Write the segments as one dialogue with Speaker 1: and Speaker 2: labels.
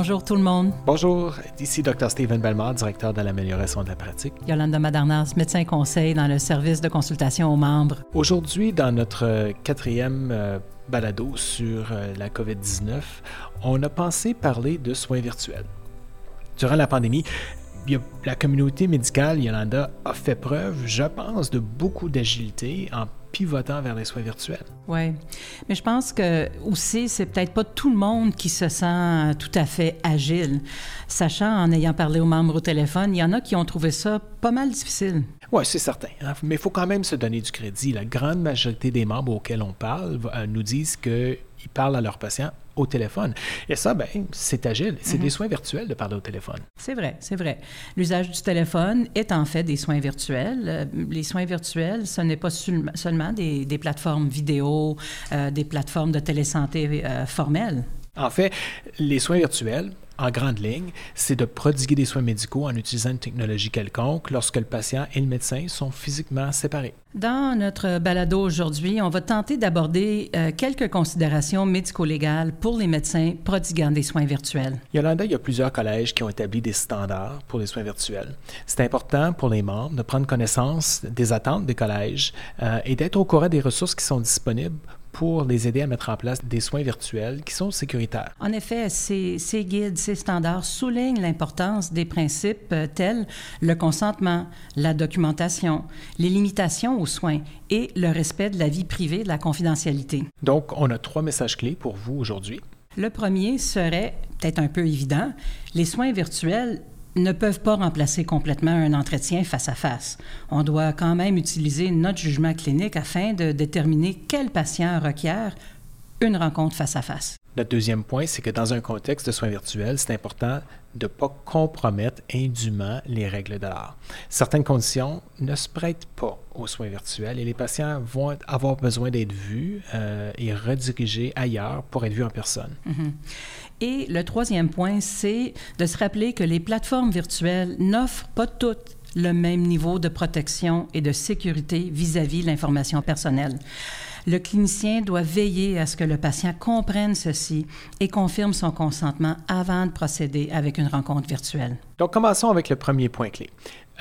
Speaker 1: Bonjour tout le monde.
Speaker 2: Bonjour, ici Dr. Stephen Belmont, directeur de l'amélioration de la pratique.
Speaker 1: Yolanda Madarnas, médecin conseil dans le service de consultation aux membres.
Speaker 2: Aujourd'hui, dans notre quatrième euh, balado sur euh, la COVID-19, on a pensé parler de soins virtuels. Durant la pandémie, la communauté médicale, Yolanda, a fait preuve, je pense, de beaucoup d'agilité en pivotant vers les soins virtuels.
Speaker 1: Oui, mais je pense que aussi, c'est peut-être pas tout le monde qui se sent tout à fait agile. Sachant, en ayant parlé aux membres au téléphone, il y en a qui ont trouvé ça pas mal difficile.
Speaker 2: Oui, c'est certain. Hein. Mais il faut quand même se donner du crédit. La grande majorité des membres auxquels on parle euh, nous disent qu'ils parlent à leurs patients au téléphone. Et ça, ben, c'est agile. C'est des mhm. soins virtuels de parler au téléphone.
Speaker 1: C'est vrai, c'est vrai. L'usage du téléphone est en fait des soins virtuels. Euh, les soins virtuels, ce n'est pas seulement des, plateformes vidéo, euh, des plateformes de télésanté euh, formelles.
Speaker 2: En fait, les soins virtuels, en grande ligne, c'est de prodiguer des soins médicaux en utilisant une technologie quelconque lorsque le patient et le médecin sont physiquement séparés.
Speaker 1: Dans notre balado aujourd'hui, on va tenter d'aborder euh, quelques considérations médico-légales pour les médecins prodiguant des soins virtuels.
Speaker 2: Yolanda, il y a plusieurs collèges qui ont établi des standards pour les soins virtuels. C'est important pour les membres de prendre connaissance des attentes des collèges euh, et d'être au courant des ressources qui sont disponibles pour les aider à mettre en place des soins virtuels qui sont sécuritaires.
Speaker 1: En effet, ces, ces guides, ces standards soulignent l'importance des principes euh, tels le consentement, la documentation, les limitations aux soins et le respect de la vie privée, de la confidentialité.
Speaker 2: Donc, on a trois messages clés pour vous aujourd'hui.
Speaker 1: Le premier serait, peut-être un peu évident, les soins virtuels ne peuvent pas remplacer complètement un entretien face à face. On doit quand même utiliser notre jugement clinique afin de déterminer quel patient requiert une rencontre face à face.
Speaker 2: Notre deuxième point, c'est que dans un contexte de soins virtuels, c'est important de ne pas compromettre indûment les règles de l'art. Certaines conditions ne se prêtent pas aux soins virtuels et les patients vont avoir besoin d'être vus euh, et redirigés ailleurs pour être vus en personne.
Speaker 1: Mm-hmm. Et le troisième point, c'est de se rappeler que les plateformes virtuelles n'offrent pas toutes le même niveau de protection et de sécurité vis-à-vis l'information personnelle. Le clinicien doit veiller à ce que le patient comprenne ceci et confirme son consentement avant de procéder avec une rencontre virtuelle.
Speaker 2: Donc, commençons avec le premier point clé.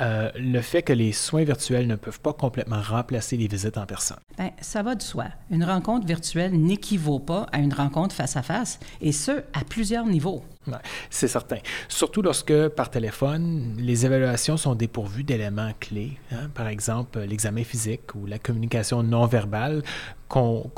Speaker 2: Euh, le fait que les soins virtuels ne peuvent pas complètement remplacer les visites en personne.
Speaker 1: Bien, ça va de soi. Une rencontre virtuelle n'équivaut pas à une rencontre face à face, et ce, à plusieurs niveaux.
Speaker 2: C'est certain. Surtout lorsque, par téléphone, les évaluations sont dépourvues d'éléments clés. Hein. Par exemple, l'examen physique ou la communication non verbale qu'on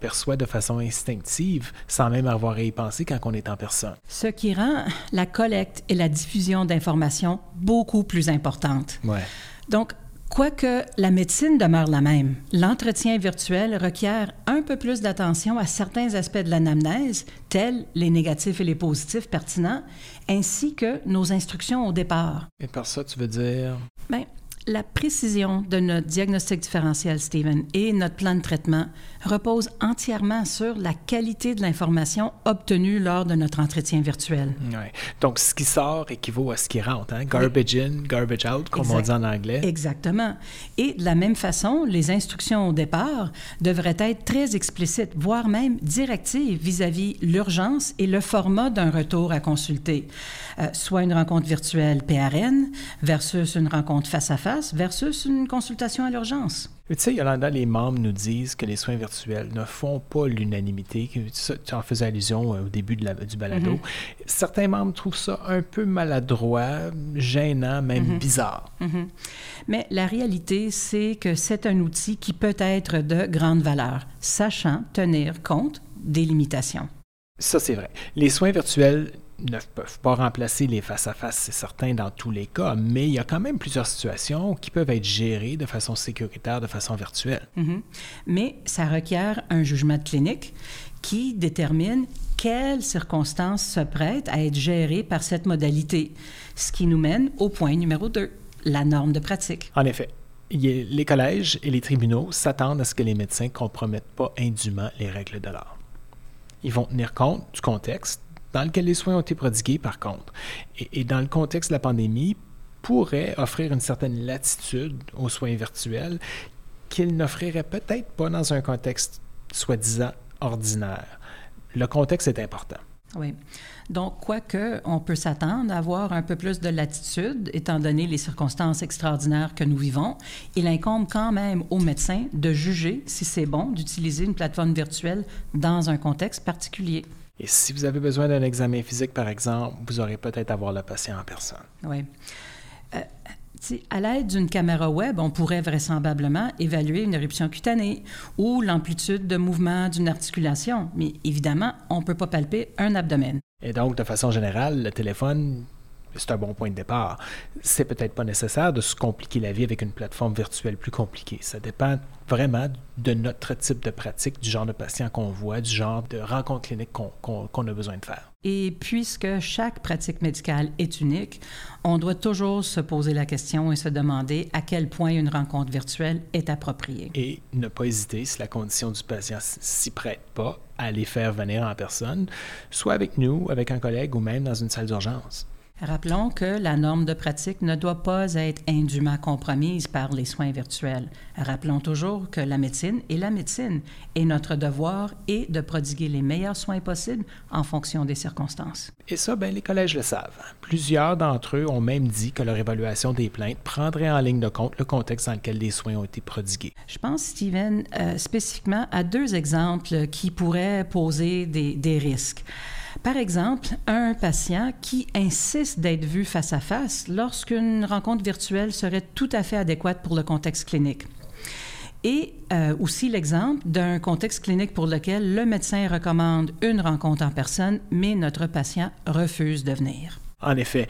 Speaker 2: perçoit de façon instinctive sans même avoir à y penser quand on est en personne.
Speaker 1: Ce qui rend la collecte et la diffusion d'informations beaucoup plus importantes.
Speaker 2: Ouais.
Speaker 1: Donc, Quoique la médecine demeure la même, l'entretien virtuel requiert un peu plus d'attention à certains aspects de l'anamnèse, tels les négatifs et les positifs pertinents, ainsi que nos instructions au départ.
Speaker 2: Et par ça, tu veux dire?
Speaker 1: Bien, la précision de notre diagnostic différentiel, Stephen, et notre plan de traitement repose entièrement sur la qualité de l'information obtenue lors de notre entretien virtuel.
Speaker 2: Ouais. Donc, ce qui sort équivaut à ce qui rentre. Hein? Garbage in, garbage out, comme on dit en anglais.
Speaker 1: Exactement. Et de la même façon, les instructions au départ devraient être très explicites, voire même directives vis-à-vis l'urgence et le format d'un retour à consulter. Euh, soit une rencontre virtuelle PRN versus une rencontre face à face versus une consultation à l'urgence.
Speaker 2: Tu sais, Yolanda, les membres nous disent que les soins virtuels ne font pas l'unanimité. Tu en faisais allusion euh, au début de la, du balado. Mhm. Certains membres trouvent ça un peu maladroit, gênant, même mhm. bizarre.
Speaker 1: Mhm. Mais la réalité, c'est que c'est un outil qui peut être de grande valeur, sachant tenir compte des limitations.
Speaker 2: Ça, c'est vrai. Les soins virtuels ne peuvent pas remplacer les face-à-face, c'est certain, dans tous les cas, mais il y a quand même plusieurs situations qui peuvent être gérées de façon sécuritaire, de façon virtuelle.
Speaker 1: Mm-hmm. Mais ça requiert un jugement clinique qui détermine quelles circonstances se prêtent à être gérées par cette modalité, ce qui nous mène au point numéro 2, la norme de pratique.
Speaker 2: En effet. Les collèges et les tribunaux s'attendent à ce que les médecins ne compromettent pas indûment les règles de l'art. Ils vont tenir compte du contexte, dans lequel les soins ont été prodigués, par contre, et, dans le contexte de la pandémie, pourrait offrir une certaine latitude aux soins virtuels qu'ils n'offriraient peut-être pas dans un contexte soi-disant ordinaire. Le contexte est important.
Speaker 1: Oui. Donc, quoique on peut s'attendre à avoir un peu plus de latitude, étant donné les circonstances extraordinaires que nous vivons, il incombe quand même aux médecins de juger si c'est bon d'utiliser une plateforme virtuelle dans un contexte particulier.
Speaker 2: Et si vous avez besoin d'un examen physique, par exemple, vous aurez peut-être à voir le patient en personne.
Speaker 1: Oui. Euh, à l'aide d'une caméra web, on pourrait vraisemblablement évaluer une éruption cutanée ou l'amplitude de mouvement d'une articulation, mais évidemment, on ne peut pas palper un abdomen.
Speaker 2: Et donc, de façon générale, le téléphone, c'est un bon point de départ. C'est peut-être pas nécessaire de se compliquer la vie avec une plateforme virtuelle plus compliquée. Ça dépend vraiment de notre type de pratique, du genre de patient qu'on voit, du genre de rencontre clinique qu'on a besoin de faire.
Speaker 1: Et puisque chaque pratique médicale est unique, on doit toujours se poser la question et se demander à quel point une rencontre virtuelle est appropriée.
Speaker 2: Et ne pas hésiter, si la condition du patient s'y prête pas, à les faire venir en personne, soit avec nous, avec un collègue ou même dans une salle d'urgence.
Speaker 1: Rappelons que la norme de pratique ne doit pas être indûment compromise par les soins virtuels. Rappelons toujours que la médecine est la médecine et notre devoir est de prodiguer les meilleurs soins possibles en fonction des circonstances.
Speaker 2: Et ça, ben, les collèges le savent. Plusieurs d'entre eux ont même dit que leur évaluation des plaintes prendrait en ligne de compte le contexte dans lequel les soins ont été prodigués.
Speaker 1: Je pense, Steven, euh, spécifiquement à deux exemples qui pourraient poser des, des risques. Par exemple, un patient qui insiste d'être vu face à face lorsqu'une rencontre virtuelle serait tout à fait adéquate pour le contexte clinique. Et euh, aussi l'exemple d'un contexte clinique pour lequel le médecin recommande une rencontre en personne, mais notre patient refuse de venir.
Speaker 2: En effet,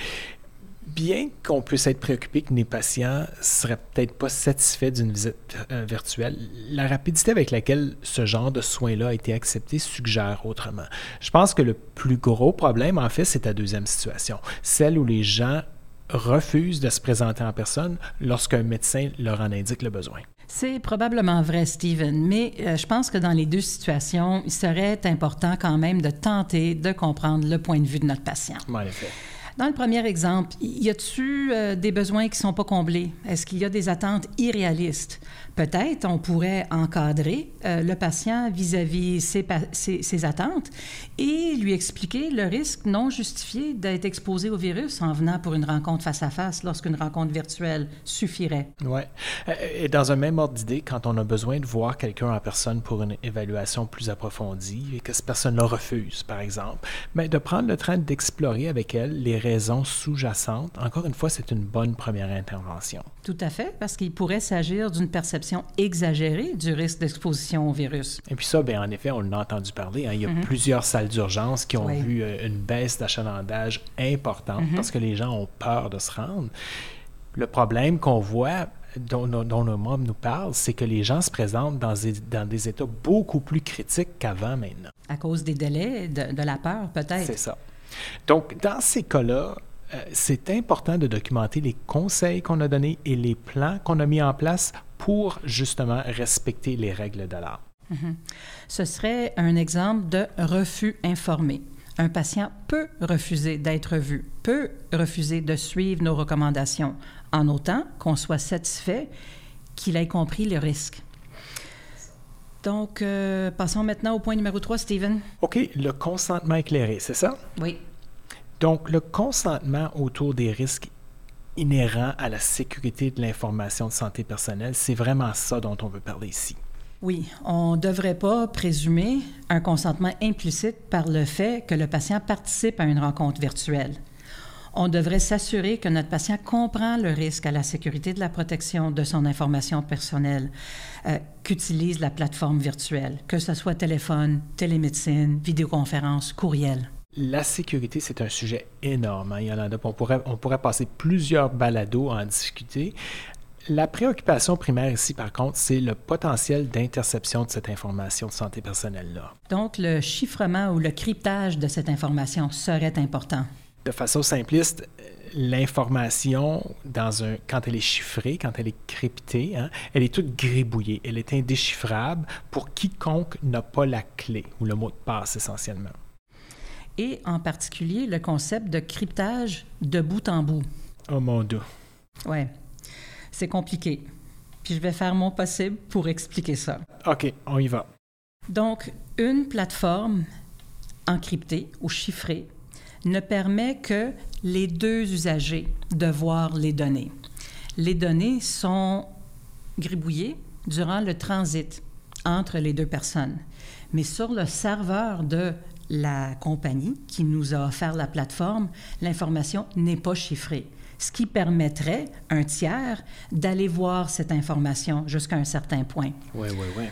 Speaker 2: bien qu'on puisse être préoccupé que les patients seraient peut-être pas satisfaits d'une visite euh, virtuelle, la rapidité avec laquelle ce genre de soins-là a été accepté suggère autrement. Je pense que le plus gros problème, en fait, c'est la deuxième situation, celle où les gens refusent de se présenter en personne lorsqu'un médecin leur en indique le besoin.
Speaker 1: C'est probablement vrai, Stephen, mais euh, je pense que dans les deux situations, il serait important quand même de tenter de comprendre le point de vue de notre patient.
Speaker 2: En effet.
Speaker 1: Dans le premier exemple, y a-t-il euh, des besoins qui ne sont pas comblés? Est-ce qu'il y a des attentes irréalistes? Peut-être on pourrait encadrer euh, le patient vis-à-vis ses, ses, attentes et lui expliquer le risque non justifié d'être exposé au virus en venant pour une rencontre face à face lorsqu'une rencontre virtuelle suffirait.
Speaker 2: Oui. Euh, et dans un même ordre d'idée, quand on a besoin de voir quelqu'un en personne pour une évaluation plus approfondie et que cette personne-là refuse, par exemple, mais de prendre le train d'explorer avec elle les raisons sous-jacentes, encore une fois, c'est une bonne première intervention.
Speaker 1: Tout à fait, parce qu'il pourrait s'agir d'une perception exagérée du risque d'exposition au virus.
Speaker 2: Et puis ça, bien, en effet, on l'a entendu parler. Hein. Il y a mhm. plusieurs salles d'urgence qui ont vu euh, une baisse d'achalandage importante mhm. parce que les gens ont peur de se rendre. Le problème qu'on voit, dont, dont, nos membres nous parlent, c'est que les gens se présentent dans des, dans des états beaucoup plus critiques qu'avant maintenant.
Speaker 1: À cause des délais, de, de la peur peut-être.
Speaker 2: C'est ça. Donc, dans ces cas-là, euh, c'est important de documenter les conseils qu'on a donnés et les plans qu'on a mis en place pour justement respecter les règles de l'art.
Speaker 1: Mhm. Ce serait un exemple de refus informé. Un patient peut refuser d'être vu, peut refuser de suivre nos recommandations, en autant qu'on soit satisfait qu'il ait compris le risque. Donc, euh, passons maintenant au point numéro 3, Stephen.
Speaker 2: OK, le consentement éclairé, c'est ça?
Speaker 1: Oui.
Speaker 2: Donc, le consentement autour des risques inhérents à la sécurité de l'information de santé personnelle, c'est vraiment ça dont on veut parler ici.
Speaker 1: Oui, on ne devrait pas présumer un consentement implicite par le fait que le patient participe à une rencontre virtuelle. On devrait s'assurer que notre patient comprend le risque à la sécurité de la protection de son information personnelle euh, qu'utilise la plateforme virtuelle, que ce soit téléphone, télémédecine, vidéoconférence, courriel.
Speaker 2: La sécurité, c'est un sujet énorme, hein, Yolanda. On pourrait, on pourrait passer plusieurs balados à en discuter. La préoccupation primaire ici, par contre, c'est le potentiel d'interception de cette information de santé personnelle-là.
Speaker 1: Donc, le chiffrement ou le cryptage de cette information serait important.
Speaker 2: De façon simpliste, l'information, dans un, quand elle est chiffrée, quand elle est cryptée, hein, elle est toute gribouillée. Elle est indéchiffrable pour quiconque n'a pas la clé ou le mot de passe essentiellement
Speaker 1: et en particulier le concept de cryptage de bout en bout.
Speaker 2: Oh mon Dieu.
Speaker 1: Ouais, c'est compliqué. Puis je vais faire mon possible pour expliquer ça.
Speaker 2: OK, on y va.
Speaker 1: Donc, une plateforme encrypté ou chiffré ne permet que les deux usagers de voir les données. Les données sont gribouillées durant le transit entre les deux personnes. Mais sur le serveur de la compagnie qui nous a offert la plateforme, l'information n'est pas chiffrée, ce qui permettrait un tiers d'aller voir cette information jusqu'à un certain point.
Speaker 2: Oui, oui, oui.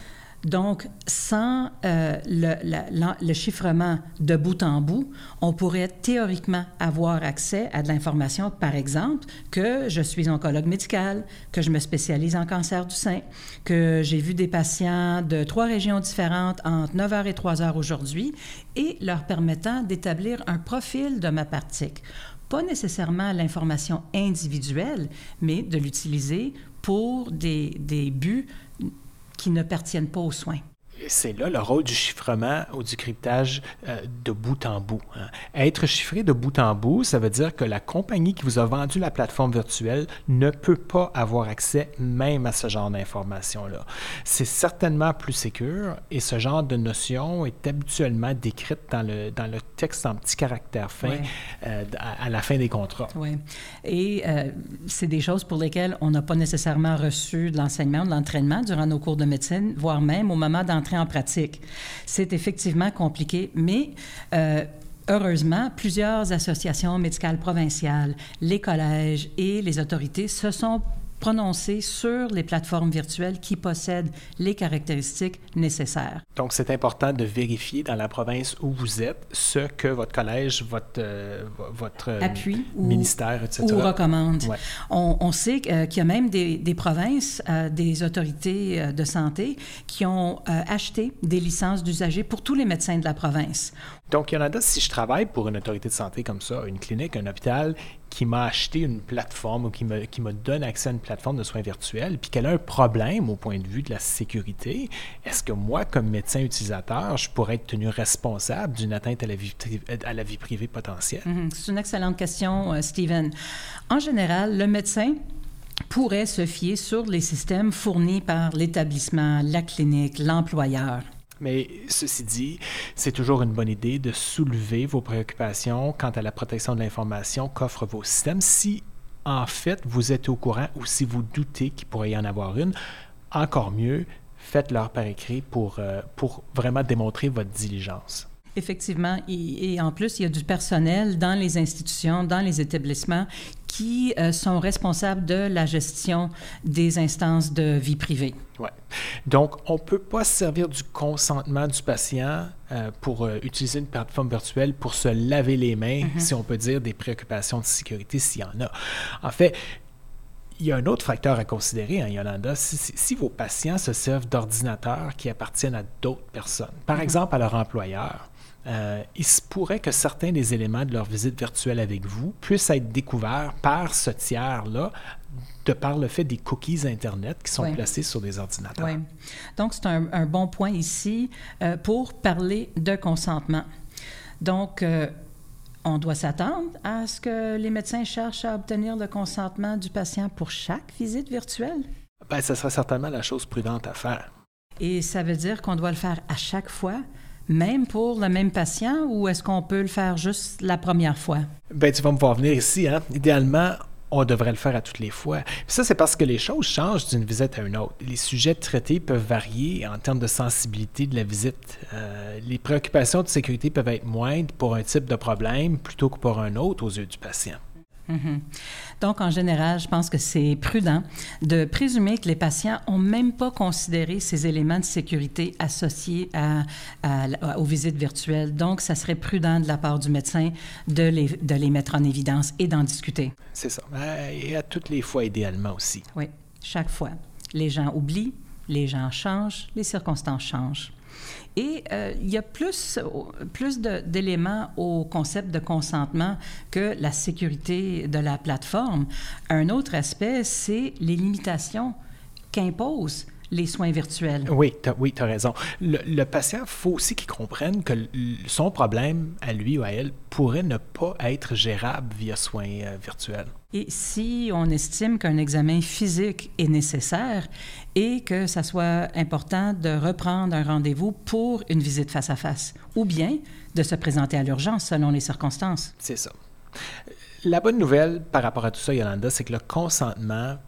Speaker 1: Donc, sans euh, le, chiffrement de bout en bout, on pourrait théoriquement avoir accès à de l'information, par exemple, que je suis oncologue médical, que je me spécialise en cancer du sein, que j'ai vu des patients de trois régions différentes entre 9 h et 3 h aujourd'hui, et leur permettant d'établir un profil de ma pratique. Pas nécessairement l'information individuelle, mais de l'utiliser pour des, des buts qui ne pertiennent pas aux soins
Speaker 2: c'est là le rôle du chiffrement ou du cryptage euh, de bout en bout. Hein. Être chiffré de bout en bout, ça veut dire que la compagnie qui vous a vendu la plateforme virtuelle ne peut pas avoir accès même à ce genre d'informations-là. C'est certainement plus sécur et ce genre de notion est habituellement décrite dans le, dans le texte en petits caractères fins euh, à, la fin des contrats.
Speaker 1: Oui. Et euh, c'est des choses pour lesquelles on n'a pas nécessairement reçu de l'enseignement, de l'entraînement durant nos cours de médecine, voire même au moment en pratique. C'est effectivement compliqué, mais euh, heureusement, plusieurs associations médicales provinciales, les collèges et les autorités se sont prononcé sur les plateformes virtuelles qui possèdent les caractéristiques nécessaires.
Speaker 2: Donc, c'est important de vérifier dans la province où vous êtes ce que votre collège, votre, euh, votre euh,
Speaker 1: Appui
Speaker 2: ministère, etc.
Speaker 1: Ou recommande. On, sait euh, qu'il y a même des, des provinces, des autorités de santé qui ont acheté des licences d'usagers pour tous les médecins de la province.
Speaker 2: Donc, Yolanda, si je travaille pour une autorité de santé comme ça, une clinique, un hôpital, qui m'a acheté une plateforme ou qui me, qui me donne accès à une plateforme de soins virtuels, puis qu'elle a un problème au point de vue de la sécurité, est-ce que moi, comme médecin utilisateur, je pourrais être tenu responsable d'une atteinte à la vie, à la vie privée potentielle?
Speaker 1: Mhm. C'est une excellente question, euh, Stephen. En général, le médecin pourrait se fier sur les systèmes fournis par l'établissement, la clinique, l'employeur.
Speaker 2: Mais ceci dit, c'est toujours une bonne idée de soulever vos préoccupations quant à la protection de l'information qu'offrent vos systèmes si en fait vous êtes au courant ou si vous doutez qu'il pourrait y en avoir une. Encore mieux, faites-leur par écrit pour, euh, pour vraiment démontrer votre diligence.
Speaker 1: Effectivement, et, en plus, il y a du personnel dans les institutions, dans les établissements qui euh, sont responsables de la gestion des instances de vie privée.
Speaker 2: Ouais. Donc, on ne peut pas se servir du consentement du patient euh, pour euh, utiliser une plateforme virtuelle pour se laver les mains, mm-hmm. si on peut dire, des préoccupations de sécurité s'il y en a. En fait, il y a un autre facteur à considérer, hein, Yolanda. Si, si, vos patients se servent d'ordinateurs qui appartiennent à d'autres personnes, par mm-hmm. exemple à leur employeur, euh, il se pourrait que certains des éléments de leur visite virtuelle avec vous puissent être découverts par ce tiers-là de par le fait des cookies Internet qui sont placés sur des ordinateurs. Oui.
Speaker 1: Donc, c'est un, bon point ici euh, pour parler de consentement. Donc, euh, on doit s'attendre à ce que les médecins cherchent à obtenir le consentement du patient pour chaque visite virtuelle?
Speaker 2: Bien, ce serait certainement la chose prudente à faire.
Speaker 1: Et ça veut dire qu'on doit le faire à chaque fois même pour le même patient ou est-ce qu'on peut le faire juste la première fois?
Speaker 2: Bien, tu vas me voir venir ici. Hein? Idéalement, on devrait le faire à toutes les fois. ça, c'est parce que les choses changent d'une visite à une autre. Les sujets traités peuvent varier en termes de sensibilité de la visite. Euh, les préoccupations de sécurité peuvent être moindres pour un type de problème plutôt que pour un autre aux yeux du patient.
Speaker 1: Mhm. Donc, en général, je pense que c'est prudent de présumer que les patients n'ont même pas considéré ces éléments de sécurité associés à, aux visites virtuelles. Donc, ça serait prudent de la part du médecin de les, de les mettre en évidence et d'en discuter.
Speaker 2: C'est ça. Et à toutes les fois, idéalement aussi.
Speaker 1: Oui, chaque fois. Les gens oublient, les gens changent, les circonstances changent. Et euh, il y a plus, plus d'éléments au concept de consentement que la sécurité de la plateforme. Un autre aspect, c'est les limitations qu'impose les soins virtuels.
Speaker 2: Oui, tu as, oui, as raison. Le, le patient, il faut aussi qu'il comprenne que son problème, à lui ou à elle, pourrait ne pas être gérable via soins euh, virtuels.
Speaker 1: Et si on estime qu'un examen physique est nécessaire et que ça soit important de reprendre un rendez-vous pour une visite face à face, ou bien de se présenter à l'urgence selon les circonstances.
Speaker 2: C'est ça. La bonne nouvelle par rapport à tout ça, Yolanda, c'est que le consentement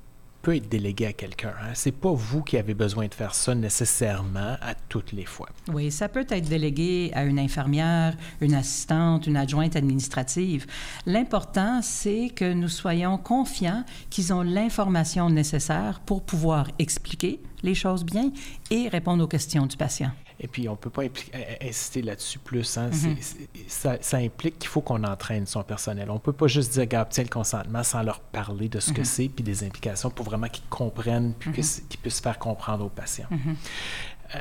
Speaker 2: peut être délégué à quelqu'un. Hein. C'est pas vous qui avez besoin de faire ça nécessairement à toutes les fois.
Speaker 1: Oui, ça peut être délégué à une infirmière, une assistante, une adjointe administrative. L'important, c'est que nous soyons confiants qu'ils ont l'information nécessaire pour pouvoir expliquer les choses bien et répondre aux questions du patient.
Speaker 2: Et puis, on ne peut pas insister là-dessus plus. Hein. Mhm. ça, ça, implique qu'il faut qu'on entraîne son personnel. On ne peut pas juste dire, regarde, tiens le consentement sans leur parler de ce que mhm. c'est puis des implications pour vraiment qu'ils comprennent puis mhm. qu'ils puissent faire comprendre aux patients. Euh,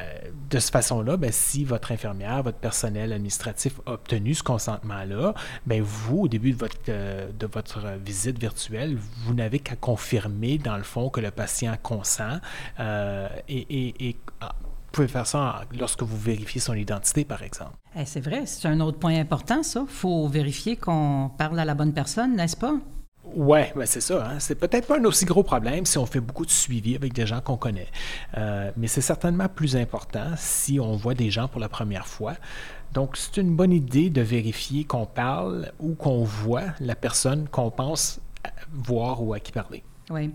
Speaker 2: de cette façon-là, ben, si votre infirmière, votre personnel administratif a obtenu ce consentement-là, ben, vous, au début de votre, euh, de votre visite virtuelle, vous n'avez qu'à confirmer, dans le fond, que le patient consent euh, et, et ah, pouvez faire ça lorsque vous vérifiez son identité, par exemple.
Speaker 1: Eh, c'est vrai, c'est un autre point important, ça. Il faut vérifier qu'on parle à la bonne personne, n'est-ce pas?
Speaker 2: Oui, ben c'est ça. Hein. C'est peut-être pas un aussi gros problème si on fait beaucoup de suivi avec des gens qu'on connaît. Euh, mais c'est certainement plus important si on voit des gens pour la première fois. Donc, c'est une bonne idée de vérifier qu'on parle ou qu'on voit la personne qu'on pense voir ou à qui parler.
Speaker 1: Oui.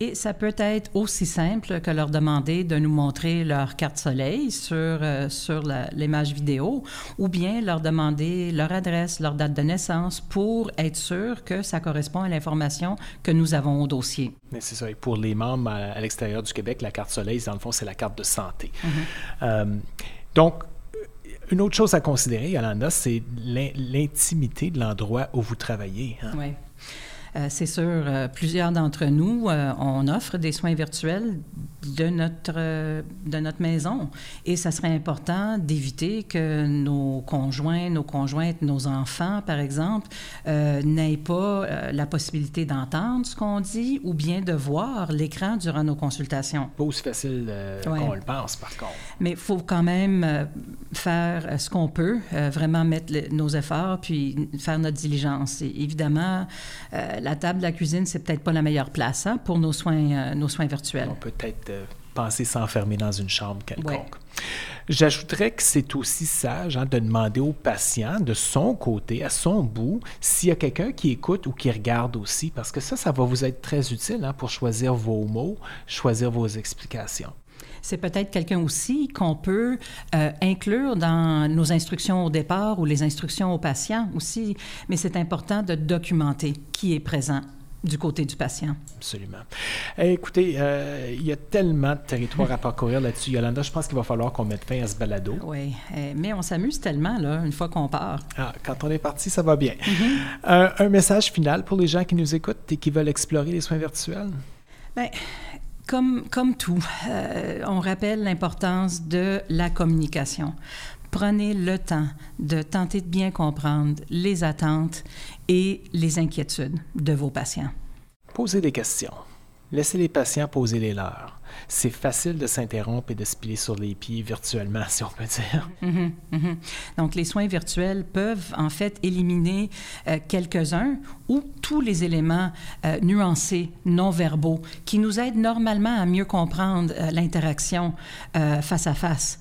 Speaker 1: Et ça peut être aussi simple que leur demander de nous montrer leur carte soleil sur, euh, sur l'image vidéo ou bien leur demander leur adresse, leur date de naissance pour être sûr que ça correspond à l'information que nous avons au dossier.
Speaker 2: Mais c'est ça. Et pour les membres à, l'extérieur du Québec, la carte soleil, dans le fond, c'est la carte de santé. Mm-hmm. Euh, donc, une autre chose à considérer, Yolanda, c'est l'intimité de l'endroit où vous travaillez.
Speaker 1: Hein. Oui. Euh, c'est sûr, euh, plusieurs d'entre nous, euh, on offre des soins virtuels de notre, de notre maison. Et ça serait important d'éviter que nos conjoints, nos conjointes, nos enfants, par exemple, n'aient pas la possibilité d'entendre ce qu'on dit ou bien de voir l'écran durant nos consultations.
Speaker 2: Pas aussi facile qu'on le pense, par contre.
Speaker 1: Mais il faut quand même faire ce qu'on peut, vraiment mettre nos efforts, puis faire notre diligence. Et évidemment, la table de la cuisine, c'est peut-être pas la meilleure place hein, pour nos soins, euh, nos soins virtuels.
Speaker 2: On peut peut-être euh, penser s'enfermer dans une chambre quelconque. J'ajouterais que c'est aussi sage hein, de demander au patient, de son côté, à son bout, s'il y a quelqu'un qui écoute ou qui regarde aussi, parce que ça, ça va vous être très utile hein, pour choisir vos mots, choisir vos explications
Speaker 1: c'est peut-être quelqu'un aussi qu'on peut euh, inclure dans nos instructions au départ ou les instructions aux patients aussi. Mais c'est important de documenter qui est présent du côté du patient.
Speaker 2: Absolument. Eh, écoutez, euh, il y a tellement de territoire à parcourir là-dessus, Yolanda. Je pense qu'il va falloir qu'on mette fin à ce balado.
Speaker 1: Oui, eh, mais on s'amuse tellement, là, une fois qu'on part.
Speaker 2: Ah, quand on est parti, ça va bien. Mm-hmm. un message final pour les gens qui nous écoutent et qui veulent explorer les soins virtuels?
Speaker 1: Bien, comme, tout, euh, on rappelle l'importance de la communication. Prenez le temps de tenter de bien comprendre les attentes et les inquiétudes de vos patients.
Speaker 2: Posez des questions. Laissez les patients poser les leurs. C'est facile de s'interrompre et de se plier sur les pieds virtuellement, si on peut dire.
Speaker 1: Mhm, mhm. Donc, les soins virtuels peuvent en fait éliminer euh, quelques-uns ou tous les éléments euh, nuancés, non verbaux, qui nous aident normalement à mieux comprendre euh, l'interaction face à face.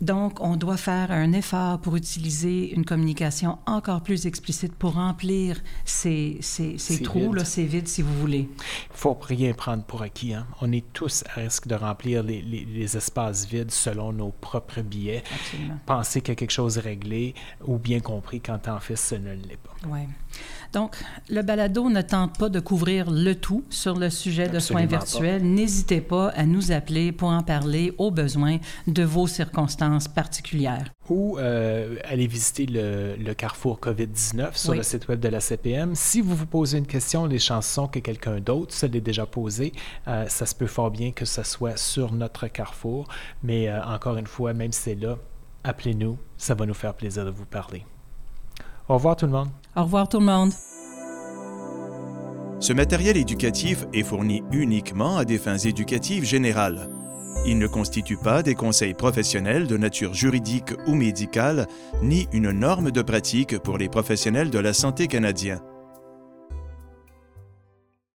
Speaker 1: Donc, on doit faire un effort pour utiliser une communication encore plus explicite pour remplir ces, ces, ces trous, là, ces vides, si vous voulez.
Speaker 2: Il ne faut rien prendre pour acquis. Hein? On est tous à risque de remplir les, les, espaces vides selon nos propres billets. Absolument. Penser qu'il y a quelque chose réglé ou bien compris quand en fait ce ne l'est pas.
Speaker 1: Oui. Donc, le balado ne tente pas de couvrir le tout sur le sujet de soins virtuels. N'hésitez pas à nous appeler pour en parler aux besoins de vos circonstances particulières.
Speaker 2: Ou euh, aller visiter le, Carrefour COVID-19 sur le site web de la CPM. Si vous vous posez une question, les chansons que quelqu'un d'autre se l'est déjà posée, euh, ça se peut fort bien que ce soit sur notre Carrefour. Mais euh, encore une fois, même si c'est là, appelez-nous, ça va nous faire plaisir de vous parler. Au revoir tout le monde.
Speaker 1: Au revoir tout le monde.
Speaker 3: Ce matériel éducatif est fourni uniquement à des fins éducatives générales. Ils ne constituent pas des conseils professionnels de nature juridique ou médicale, ni une norme de pratique pour les professionnels de la santé canadiens.